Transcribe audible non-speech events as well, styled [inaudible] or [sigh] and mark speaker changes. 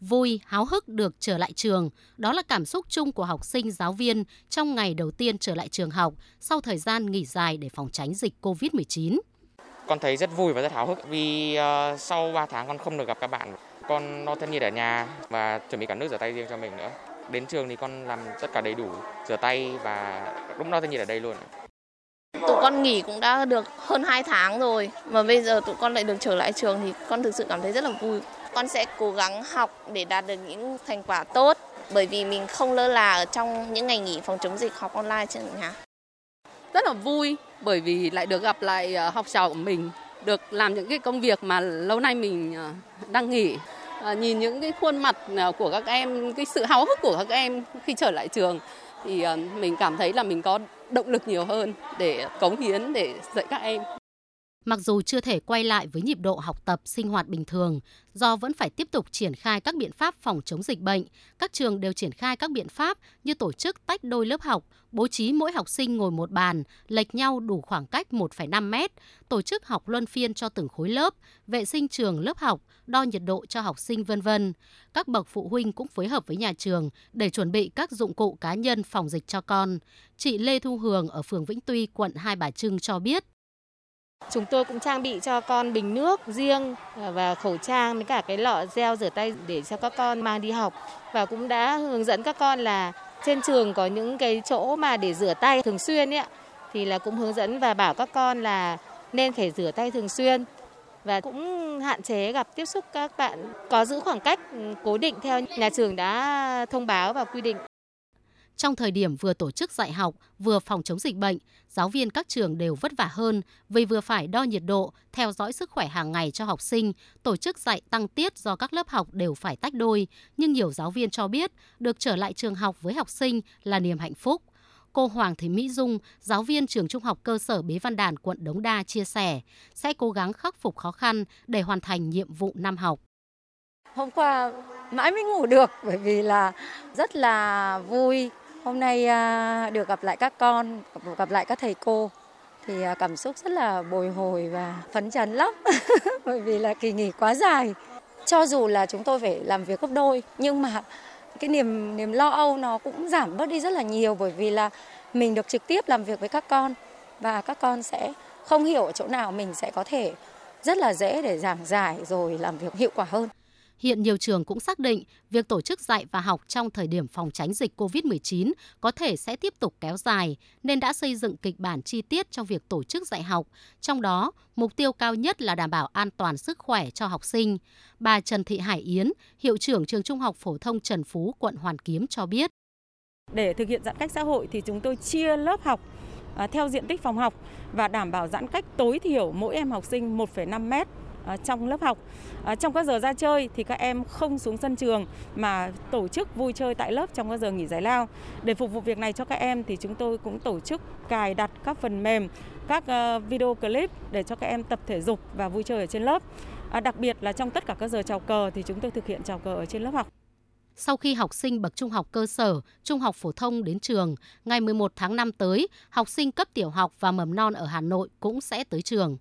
Speaker 1: vui, háo hức được trở lại trường. Đó là cảm xúc chung của học sinh, giáo viên trong ngày đầu tiên trở lại trường học sau thời gian nghỉ dài để phòng tránh dịch COVID-19.
Speaker 2: Con thấy rất vui và rất háo hức vì uh, sau 3 tháng con không được gặp các bạn. Con lo thân nhiệt ở nhà và chuẩn bị cả nước rửa tay riêng cho mình nữa. Đến trường thì con làm tất cả đầy đủ, rửa tay và lúc đó thân nhiệt ở đây luôn.
Speaker 3: Tụi con nghỉ cũng đã được hơn 2 tháng rồi mà bây giờ tụi con lại được trở lại trường thì con thực sự cảm thấy rất là vui. Con sẽ cố gắng học để đạt được những thành quả tốt bởi vì mình không lơ là ở trong những ngày nghỉ phòng chống dịch học online trên nhà.
Speaker 4: Rất là vui bởi vì lại được gặp lại ờ, học trò của mình, được làm những cái công việc mà lâu nay mình ờ, đang nghỉ. À, nhìn những cái khuôn mặt của các em, cái sự háo hức của các em khi trở lại trường thì mình cảm thấy là mình có động lực nhiều hơn để cống hiến để dạy các em.
Speaker 1: Mặc dù chưa thể quay lại với nhịp độ học tập, sinh hoạt bình thường, do vẫn phải tiếp tục triển khai các biện pháp phòng chống dịch bệnh, các trường đều triển khai các biện pháp như tổ chức tách đôi lớp học, bố trí mỗi học sinh ngồi một bàn, lệch nhau đủ khoảng cách 1,5 mét, tổ chức học luân phiên cho từng khối lớp, vệ sinh trường lớp học, đo nhiệt độ cho học sinh vân vân. Các bậc phụ huynh cũng phối hợp với nhà trường để chuẩn bị các dụng cụ cá nhân phòng dịch cho con. Chị Lê Thu Hường ở phường Vĩnh Tuy, quận Hai Bà Trưng cho biết.
Speaker 5: Chúng tôi cũng trang bị cho con bình nước riêng à, và khẩu trang với cả cái lọ gel rửa tay để cho các con mang đi học. Và cũng đã hướng dẫn các con là trên trường có những cái chỗ mà để rửa tay thường xuyên ấy thì là cũng hướng dẫn và bảo các con là nên phải rửa tay thường xuyên. Và cũng hạn chế gặp tiếp xúc các bạn, có giữ khoảng cách ừ, cố định theo nhà trường đã thông báo và quy định.
Speaker 1: Trong thời điểm vừa tổ chức dạy học, vừa phòng chống dịch bệnh, giáo viên các trường đều vất vả hơn vì vừa phải đo nhiệt độ, theo dõi sức khỏe hàng ngày cho học sinh, tổ chức dạy tăng tiết do các lớp học đều phải tách đôi. Nhưng nhiều giáo viên cho biết được trở lại trường học với học sinh là niềm hạnh phúc. Cô Hoàng Thị Mỹ Dung, giáo viên trường trung học cơ sở Bế Văn Đàn, quận Đống Đa chia sẻ, sẽ cố gắng khắc phục khó khăn để hoàn thành nhiệm vụ năm học.
Speaker 6: Hôm qua mãi mới ngủ được bởi vì là rất là vui Hôm nay à, được gặp lại các con, gặp lại các thầy cô thì à, cảm xúc rất là bồi hồi và phấn chấn lắm [laughs] bởi vì là kỳ nghỉ quá dài. Cho dù là chúng tôi phải làm việc gấp đôi nhưng mà cái niềm niềm lo âu nó cũng giảm bớt đi rất là nhiều bởi vì là mình được trực tiếp làm việc với các con và các con sẽ không hiểu ở chỗ nào mình sẽ có thể rất là dễ để giảng giải rồi làm việc hiệu quả hơn.
Speaker 1: Hiện nhiều trường cũng xác định việc tổ chức dạy và học trong thời điểm phòng tránh dịch COVID-19 có thể sẽ tiếp tục kéo dài, nên đã xây dựng kịch bản chi tiết trong việc tổ chức dạy học. Trong đó, mục tiêu cao nhất là đảm bảo an toàn sức khỏe cho học sinh. Bà Trần Thị Hải Yến, hiệu trưởng trường Trung học phổ thông Trần Phú, quận Hoàn Kiếm cho biết.
Speaker 7: Để thực hiện giãn cách xã hội thì chúng tôi chia lớp học à, theo diện tích phòng học và đảm bảo giãn cách tối thiểu mỗi em học sinh 1,5 mét Ờ, trong lớp học. Ờ, trong các giờ ra chơi thì các em không xuống sân trường mà tổ chức vui chơi tại lớp trong các giờ nghỉ giải lao. Để phục vụ việc này cho các em thì chúng tôi cũng tổ chức cài đặt các phần mềm, các ờ, video clip để cho các em tập thể dục và vui chơi ở trên lớp. Đặc biệt là trong tất cả các giờ chào cờ thì chúng tôi thực hiện chào cờ ở trên lớp học.
Speaker 1: Sau khi học sinh bậc trung học cơ sở, trung học phổ thông đến trường, ngày 11 tháng 5 tới, học sinh cấp tiểu học và mầm non ở Hà Nội cũng sẽ tới trường.